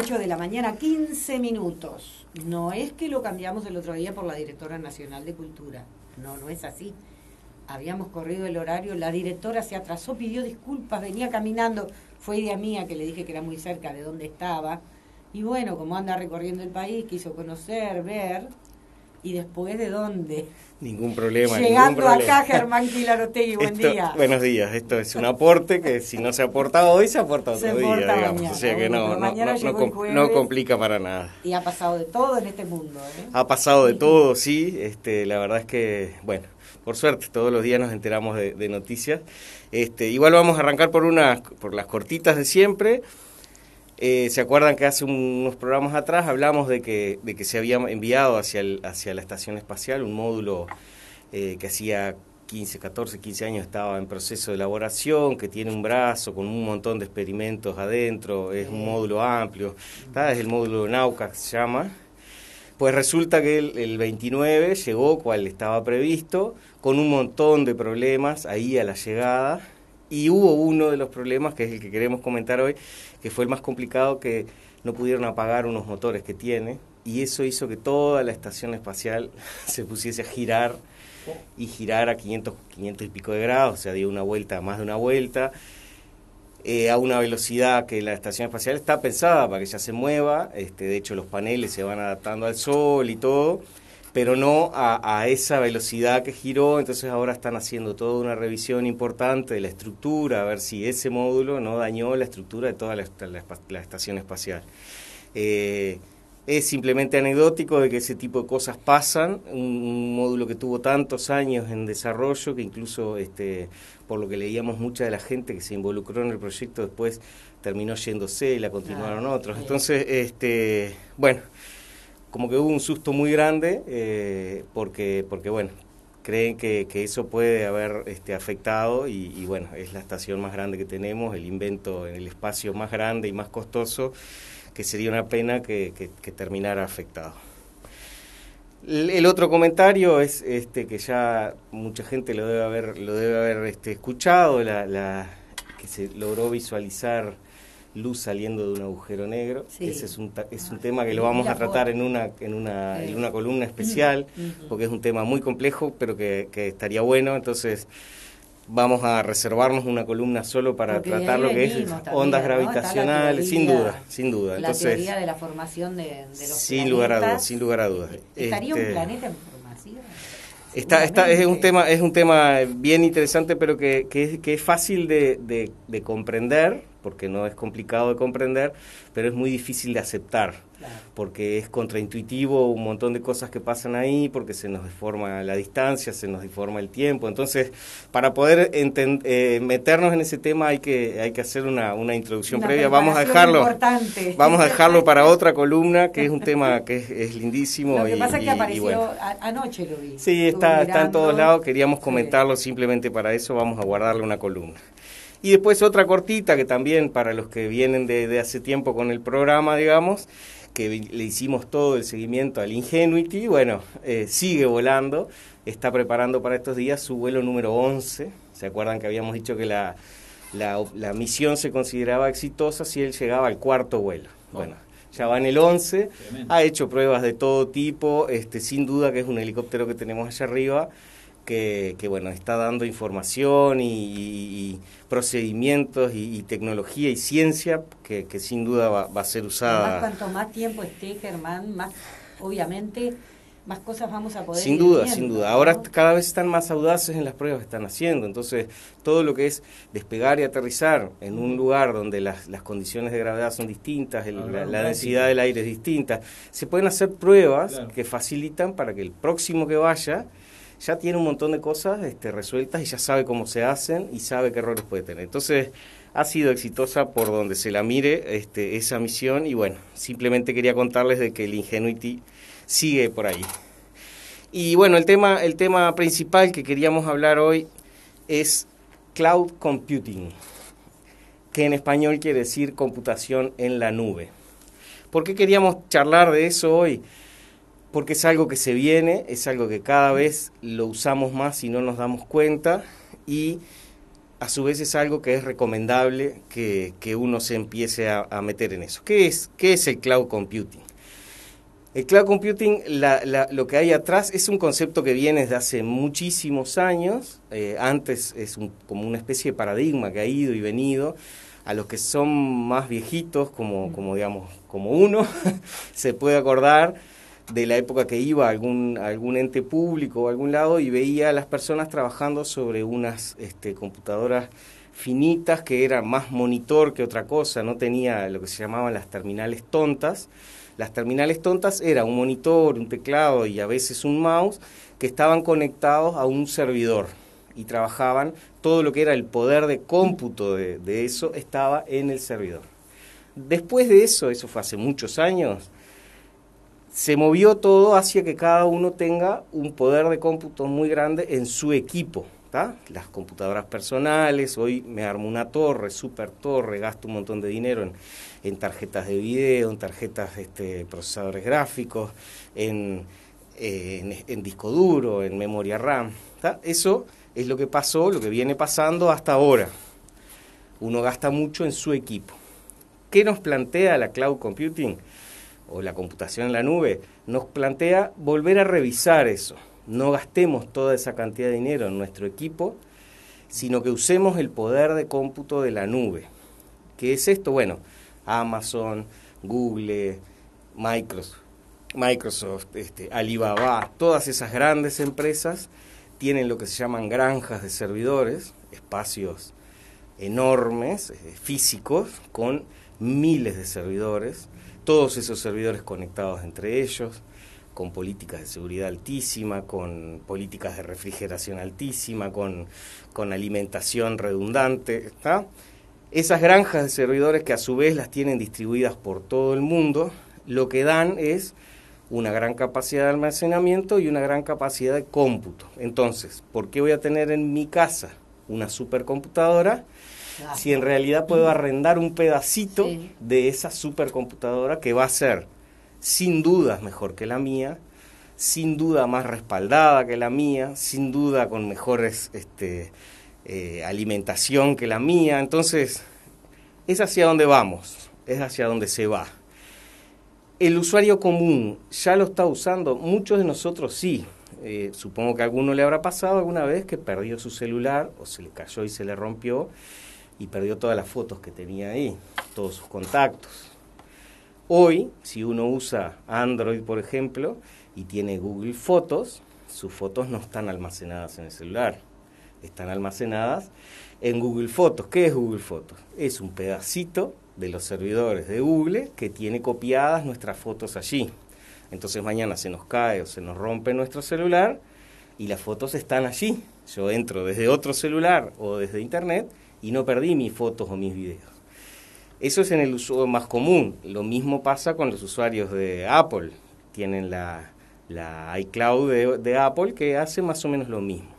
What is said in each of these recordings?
8 de la mañana, 15 minutos. No es que lo cambiamos el otro día por la directora nacional de cultura. No, no es así. Habíamos corrido el horario, la directora se atrasó, pidió disculpas, venía caminando. Fue idea mía que le dije que era muy cerca de donde estaba. Y bueno, como anda recorriendo el país, quiso conocer, ver. ¿Y después de dónde? Ningún problema. Llegando ningún problema. acá, Germán Quilarotegui, buen Esto- día. Buenos días. Esto es un aporte que si no se aporta hoy, se aporta otro Se día, digamos. mañana, o sea que no, no, no- jueves. no complica para nada. Y ha pasado de todo en este mundo, ¿eh? Ha pasado de todo, sí. Este, la verdad es que, bueno, por suerte, todos los días nos enteramos de, de noticias. Este, igual vamos a arrancar por unas, por las cortitas de siempre. Eh, ¿Se acuerdan que hace unos programas atrás hablamos de que, de que se había enviado hacia, el- hacia la estación espacial un módulo eh, que hacía 15, 14, 15 años estaba en proceso de elaboración, que tiene un brazo con un montón de experimentos adentro, es un módulo amplio, ¿tá? es el módulo Nauca que se llama. Pues resulta que el, el 29 llegó cual estaba previsto, con un montón de problemas ahí a la llegada, y hubo uno de los problemas, que es el que queremos comentar hoy, que fue el más complicado, que no pudieron apagar unos motores que tiene, y eso hizo que toda la estación espacial se pusiese a girar y girar a 500, 500 y pico de grados, o sea, dio una vuelta, más de una vuelta, eh, a una velocidad que la estación espacial está pensada para que ya se mueva, este, de hecho los paneles se van adaptando al sol y todo, pero no a, a esa velocidad que giró, entonces ahora están haciendo toda una revisión importante de la estructura, a ver si ese módulo no dañó la estructura de toda la, la- la estación espacial. Eh, es simplemente anecdótico de que ese tipo de cosas pasan, un, un módulo que tuvo tantos años en desarrollo que incluso este, por lo que leíamos mucha de la gente que se involucró en el proyecto después terminó yéndose y la continuaron otros. Entonces, este, bueno, como que hubo un susto muy grande eh, porque, porque bueno, creen que, que eso puede haber este, afectado y, bueno, es la estación más grande que tenemos, el invento en el espacio más grande y más costoso, que sería una pena que, que- terminara afectado. El, otro comentario es este que ya mucha gente lo debe haber, lo debe haber este, escuchado, la- que se logró visualizar luz saliendo de un agujero negro. Sí. Ese es un, ta- es un Ah, tema que lo vamos a tratar en una, en una, en una columna especial, porque es un tema muy complejo, pero que, que estaría bueno. Entonces vamos a reservarnos una columna solo para Porque tratar lo que es también, ondas gravitacionales, sin duda, sin duda. La Entonces, teoría de la formación de, de los sin lugar a dudas, planetas. sin lugar a dudas. ¿Estaría un Este, planeta en formación? Está, está, es un tema, es un tema bien interesante, pero que, que, es, que es fácil de, de, de comprender, porque no es complicado de comprender, pero es muy difícil de aceptar, Claro. porque es contraintuitivo un montón de cosas que pasan ahí, porque se nos deforma la distancia, se nos deforma el tiempo. Entonces, para poder eh, meternos en ese tema hay que, hay que hacer una, una introducción Una previa. Vamos a dejarlo. importante. Vamos a dejarlo para otra columna, que es un tema que es, es lindísimo. Lo que y- pasa es que apareció, bueno. a- anoche lo vi. Sí, está, está en todos lados. Queríamos Sí. comentarlo simplemente para eso. Vamos a guardarle una columna. Y después otra cortita que también para los que vienen de, de hace tiempo con el programa, digamos, que le hicimos todo el seguimiento al Ingenuity. Bueno, eh, sigue volando. Está preparando para estos días su vuelo número 11. ¿Se acuerdan que habíamos dicho que la, la, la misión se consideraba exitosa si él llegaba al cuarto vuelo? Bueno, ya va en el 11. Tremendo. Ha hecho pruebas de todo tipo. Este, sin duda que es un helicóptero que tenemos allá arriba que, que, bueno, está dando información y, y- y procedimientos y, y tecnología y ciencia que, que sin duda va, va a ser Además, usada. cuanto más tiempo esté, Germán, más, obviamente, más cosas vamos a poder Sin ir duda, viendo, sin duda. ¿no? Ahora cada vez están más audaces en las pruebas que están haciendo. Entonces, todo lo que es despegar y aterrizar en un lugar donde las, las condiciones de gravedad son distintas, el- la, densidad del aire es distinta, se pueden hacer pruebas Claro. que facilitan para que el próximo que vaya ya tiene un montón de cosas este, resueltas y ya sabe cómo se hacen y sabe qué errores puede tener. Entonces, ha sido exitosa por donde se la mire este, esa misión y bueno, simplemente quería contarles de que el Ingenuity sigue por ahí. Y bueno, el tema, el tema principal que queríamos hablar hoy es cloud computing, que en español quiere decir computación en la nube. ¿Por qué queríamos charlar de eso hoy? Porque es algo que se viene, es algo que cada vez lo usamos más y no nos damos cuenta y a su vez es algo que es recomendable que, uno se empiece a, meter en eso. ¿Qué es, ¿Qué es el cloud computing? El cloud computing, lo que hay atrás es un concepto que viene desde hace muchísimos años. Eh, antes es como una especie de paradigma que ha ido y venido. A los que son más viejitos, como, como digamos, como uno, se puede acordar de la época que iba a algún, algún ente público o algún lado y veía a las personas trabajando sobre unas este, computadoras finitas que eran más monitor que otra cosa, no tenía lo que se llamaban las terminales tontas. Las terminales tontas era un monitor, un teclado y a veces un mouse que estaban conectados a un servidor y trabajaban, todo lo que era el poder de cómputo de, de eso estaba en el servidor. Después de eso, eso fue hace muchos años, se movió todo hacia que cada uno tenga un poder de cómputo muy grande en su equipo. Las computadoras personales, hoy me armo una torre, super torre, gasto un montón de dinero en, tarjetas de video, en tarjetas, este, procesadores gráficos, en, en, disco duro, en memoria RAM. Eso es lo que pasó, lo que viene pasando hasta ahora. Uno gasta mucho en su equipo. ¿Qué nos plantea la cloud computing? O la computación en la nube, nos plantea volver a revisar eso. No gastemos toda esa cantidad de dinero en nuestro equipo, sino que usemos el poder de cómputo de la nube. ¿Qué es esto? Bueno, Amazon, Google, Microsoft, este, Alibaba, todas esas grandes empresas tienen lo que se llaman granjas de servidores, espacios enormes, eh, físicos, con miles de servidores todos esos servidores conectados entre ellos, con políticas de seguridad altísima, con políticas de refrigeración altísima, con, con alimentación redundante. Esas granjas de servidores que a su vez las tienen distribuidas por todo el mundo, lo que dan es una gran capacidad de almacenamiento y una gran capacidad de cómputo. Entonces, ¿por qué voy a tener en mi casa una supercomputadora? Si en realidad puedo arrendar un pedacito de esa supercomputadora que va a ser sin dudas mejor que la mía, sin duda más respaldada que la mía, sin duda con mejores este, eh, alimentación que la mía. Entonces, es hacia donde vamos, es hacia donde se va. El usuario común ya lo está usando, muchos de nosotros sí. Eh, supongo que a alguno le habrá pasado alguna vez que perdió su celular o se le cayó y se le rompió y perdió todas las fotos que tenía ahí, todos sus contactos. Hoy, si uno usa Android, por ejemplo, y tiene Google Fotos, sus fotos no están almacenadas en el celular, están almacenadas en Google Fotos. ¿Qué es Google Fotos? Es un pedacito de los servidores de Google que tiene copiadas nuestras fotos allí. Entonces mañana se nos cae o se nos rompe nuestro celular y las fotos están allí. Yo entro desde otro celular o desde internet y no perdí mis fotos o mis videos. Eso es en el uso más común. Lo mismo pasa con los usuarios de Apple. Tienen la, la iCloud de, Apple que hace más o menos lo mismo.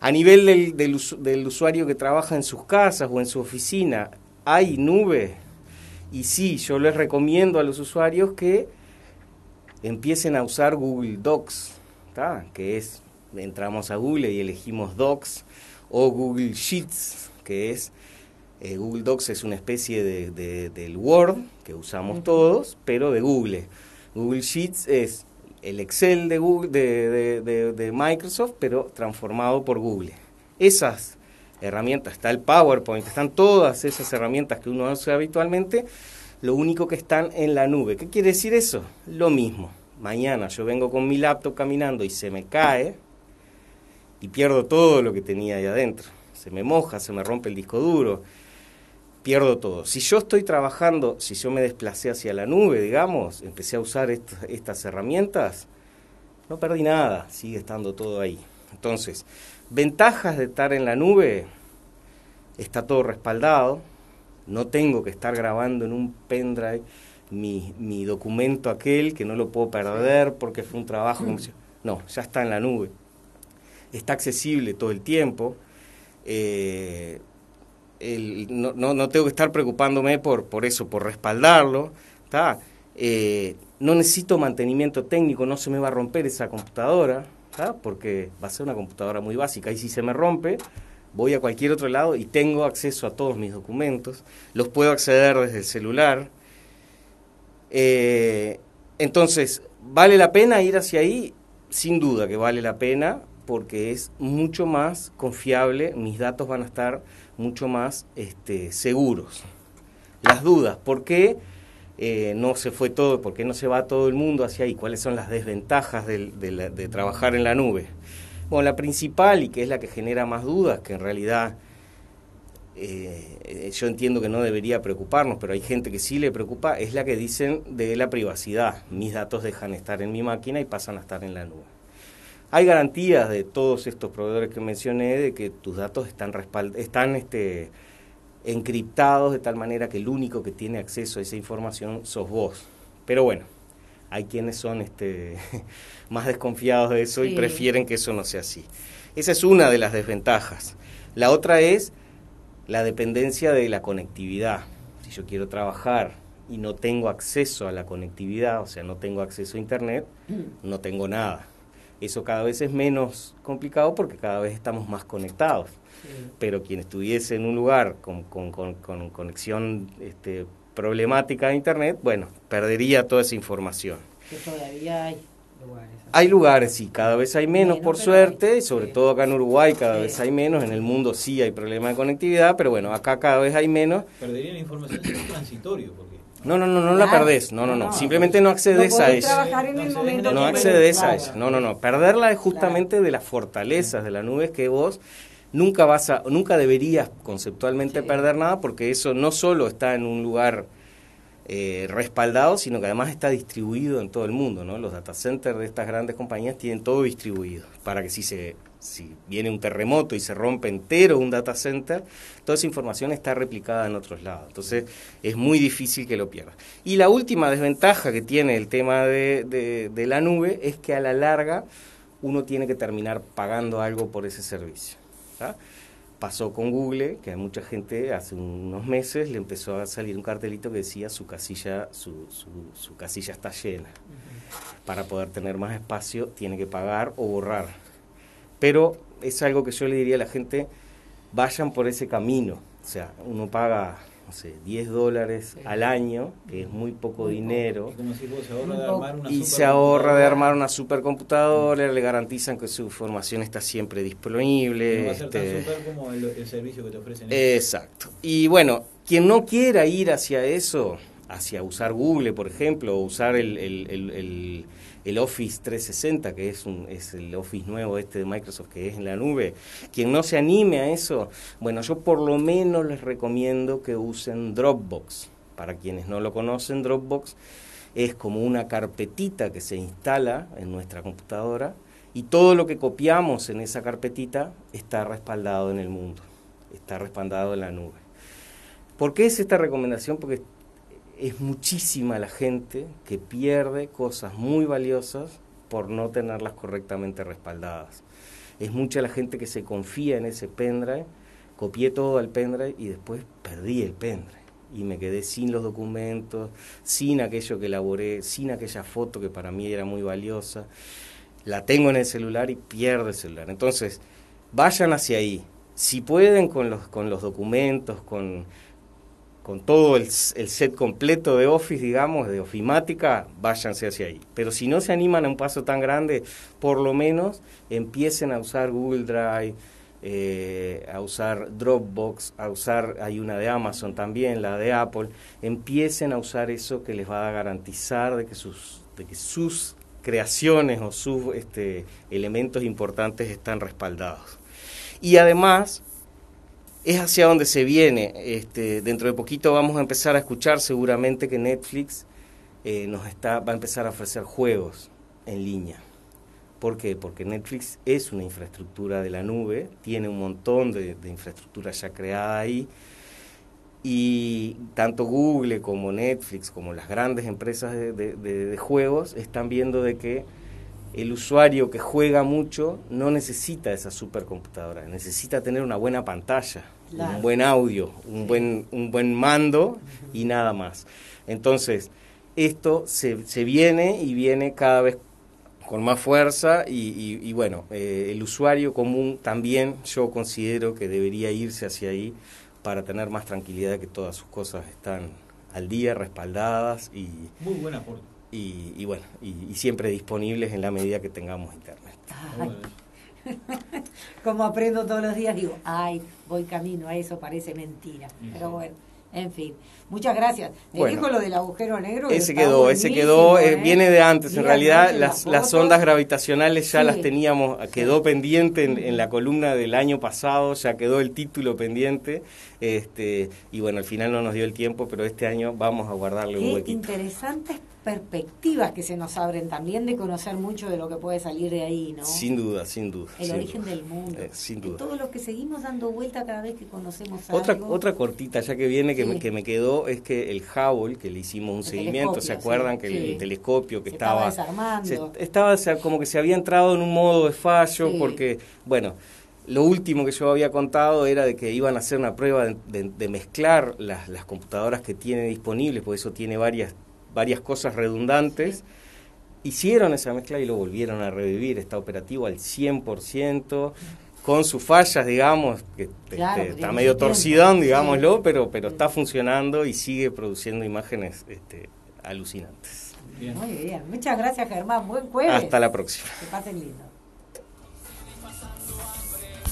A nivel del, del, usuario que trabaja en sus casas o en su oficina, hay nube. Y sí, yo les recomiendo a los usuarios que empiecen a usar Google Docs, que es, entramos a Google y elegimos Docs, o Google Sheets, que es eh, Google Docs es una especie de, del Word que usamos todos, pero de Google. Google Sheets es el Excel de, Google, de, de, Microsoft, pero transformado por Google. Esas herramientas, está el PowerPoint, están todas esas herramientas que uno usa habitualmente, lo único que están en la nube. ¿Qué quiere decir eso? Lo mismo. Mañana yo vengo con mi laptop caminando y se me cae y pierdo todo lo que tenía ahí adentro se me moja, se me rompe el disco duro, pierdo todo. Si yo estoy trabajando, si yo me desplacé hacia la nube, digamos, empecé a usar estas herramientas, no perdí nada, sigue estando todo ahí. Entonces, ventajas de estar en la nube, está todo respaldado, no tengo que estar grabando en un pendrive mi, mi documento aquel que no lo puedo perder porque fue un trabajo. No, ya está en la nube. Está accesible todo el tiempo eh, no, no, tengo que estar preocupándome por, por eso, por respaldarlo. Eh, no necesito mantenimiento técnico, no se me va a romper esa computadora, porque va a ser una computadora muy básica. Y si se me rompe, voy a cualquier otro lado y tengo acceso a todos mis documentos, los puedo acceder desde el celular. Eh, entonces, ¿vale la pena ir hacia ahí? Sin duda que vale la pena porque es mucho más confiable, mis datos van a estar mucho más este, seguros. Las dudas, ¿por qué eh, no se fue todo, por qué no se va todo el mundo hacia ahí? ¿Cuáles son las desventajas de trabajar en la nube? Bueno, la principal y que es la que genera más dudas, que en realidad eh, yo entiendo que no debería preocuparnos, pero hay gente que sí le preocupa, es la que dicen de la privacidad. Mis datos dejan de estar en mi máquina y pasan a estar en la nube. Hay garantías de todos estos proveedores que mencioné de que tus datos están, están este, encriptados de tal manera que el único que tiene acceso a esa información sos vos. Pero bueno, hay quienes son este, más desconfiados de eso y prefieren que eso no sea así. Esa es una de las desventajas. La otra es la dependencia de la conectividad. Si yo quiero trabajar y no tengo acceso a la conectividad, o sea, no tengo acceso a Internet, no tengo nada. Eso cada vez es menos complicado porque cada vez estamos más conectados. Pero quien estuviese en un lugar con, con, con conexión este, problemática de Internet, bueno, perdería toda esa información. Que todavía hay lugares. Hay lugares, sí, cada vez hay menos, por suerte, y sobre todo acá en Uruguay cada vez hay menos, en el mundo sí hay problemas de conectividad, pero bueno, acá cada vez hay menos. Perdería la información transitorio, porque... No, no, no, no la perdés, no, no, no, simplemente no accedes a eso. No accedes a eso, no, no, no, perderla es justamente de las fortalezas de la nube, que vos nunca vas a, nunca deberías conceptualmente perder nada porque eso no solo está en un lugar eh, respaldado, sino que además está distribuido en todo el mundo, ¿no? Los data centers de estas grandes compañías tienen todo distribuido para que si se si viene un terremoto y se rompe entero un data center, toda esa información está replicada en otros lados. Entonces es muy difícil que lo pierdas. Y la última desventaja que tiene el tema de, de, de la nube es que a la larga uno tiene que terminar pagando algo por ese servicio. Pasó con Google, que a mucha gente hace unos meses le empezó a salir un cartelito que decía su casilla, su, su, casilla está llena. Para poder tener más espacio tiene que pagar o borrar. Pero es algo que yo le diría a la gente, vayan por ese camino. O sea, uno paga no sé, 10 dólares al año, que es muy poco dinero. Y, se ahorra de armar una supercomputadora, le garantizan que su información está siempre disponible. No va a ser tan este, super como el, servicio que te ofrecen. Exacto. Y bueno, quien no quiera ir hacia eso, hacia usar Google, por ejemplo, o usar el, el el Office 360, que es, un, es el Office nuevo este de Microsoft que es en la nube, quien no se anime a eso, bueno, yo por lo menos les recomiendo que usen Dropbox. Para quienes no lo conocen, Dropbox es como una carpetita que se instala en nuestra computadora y todo lo que copiamos en esa carpetita está respaldado en el mundo, está respaldado en la nube. ¿Por qué es esta recomendación? Porque es muchísima la gente que pierde cosas muy valiosas por no tenerlas correctamente respaldadas. Es mucha la gente que se confía en ese pendrive, copié todo al pendrive y después perdí el pendrive y me quedé sin los documentos, sin aquello que elaboré, sin aquella foto que para mí era muy valiosa. La tengo en el celular y pierdo el celular. Entonces, vayan hacia ahí. Si pueden con los, con los documentos, con con todo el, set completo de Office, digamos, de ofimática, váyanse hacia ahí. Pero si no se animan a un paso tan grande, por lo menos empiecen a usar Google Drive, eh, a usar Dropbox, a usar, hay una de Amazon también, la de Apple, empiecen a usar eso que les va a garantizar de que sus, de que sus creaciones o sus este, elementos importantes están respaldados. Y además, es hacia donde se viene. Este, dentro de poquito vamos a empezar a escuchar seguramente que Netflix eh, nos está, va a empezar a ofrecer juegos en línea. ¿Por qué? Porque Netflix es una infraestructura de la nube, tiene un montón de, infraestructura ya creada ahí, y tanto Google como Netflix, como las grandes empresas de, de juegos, están viendo de que el usuario que juega mucho no necesita esa supercomputadora, necesita tener una buena pantalla, un buen audio, un buen, un buen mando y nada más. Entonces, esto se, se viene y viene cada vez con más fuerza y, y, bueno, eh, el usuario común también yo considero que debería irse hacia ahí para tener más tranquilidad de que todas sus cosas están al día, respaldadas y... Muy buen aporte. Y, y bueno, y, siempre disponibles en la medida que tengamos internet. Como aprendo todos los días, digo, ay, voy camino a eso, parece mentira. Pero bueno. En fin, muchas gracias. Te dijo lo del agujero negro. Ese quedó, ese quedó, eh, ¿eh? viene de antes. en realidad, las, las, ondas gravitacionales ya las teníamos, quedó pendiente en, la columna del año pasado, ya quedó el título pendiente. este Y bueno, al final no nos dio el tiempo, pero este año vamos a guardarle un huequito. Interesantes perspectivas que se nos abren también de conocer mucho de lo que puede salir de ahí, ¿no? Sin duda, sin duda. El origen del mundo. Eh, sin duda. todo lo que seguimos dando vuelta cada vez que conocemos otra, algo. Otra cortita, ya que viene, que, me, que me quedó, es que el Hubble, que le hicimos un seguimiento, ¿se acuerdan? que el, telescopio que estaba... Estaba desarmando. estaba como que se había entrado en un modo de fallo, porque, bueno... Lo último que yo había contado era de que iban a hacer una prueba de, mezclar las, las computadoras que tiene disponibles, porque eso tiene varias varias cosas redundantes. Hicieron esa mezcla y lo volvieron a revivir. Está operativo al 100%, con sus fallas, digamos, que este, está medio torcidón, digámoslo, pero, pero está funcionando y sigue produciendo imágenes este, alucinantes. Muy bien. Muchas gracias, Germán. Buen jueves. Hasta la próxima. Que pasen lindo.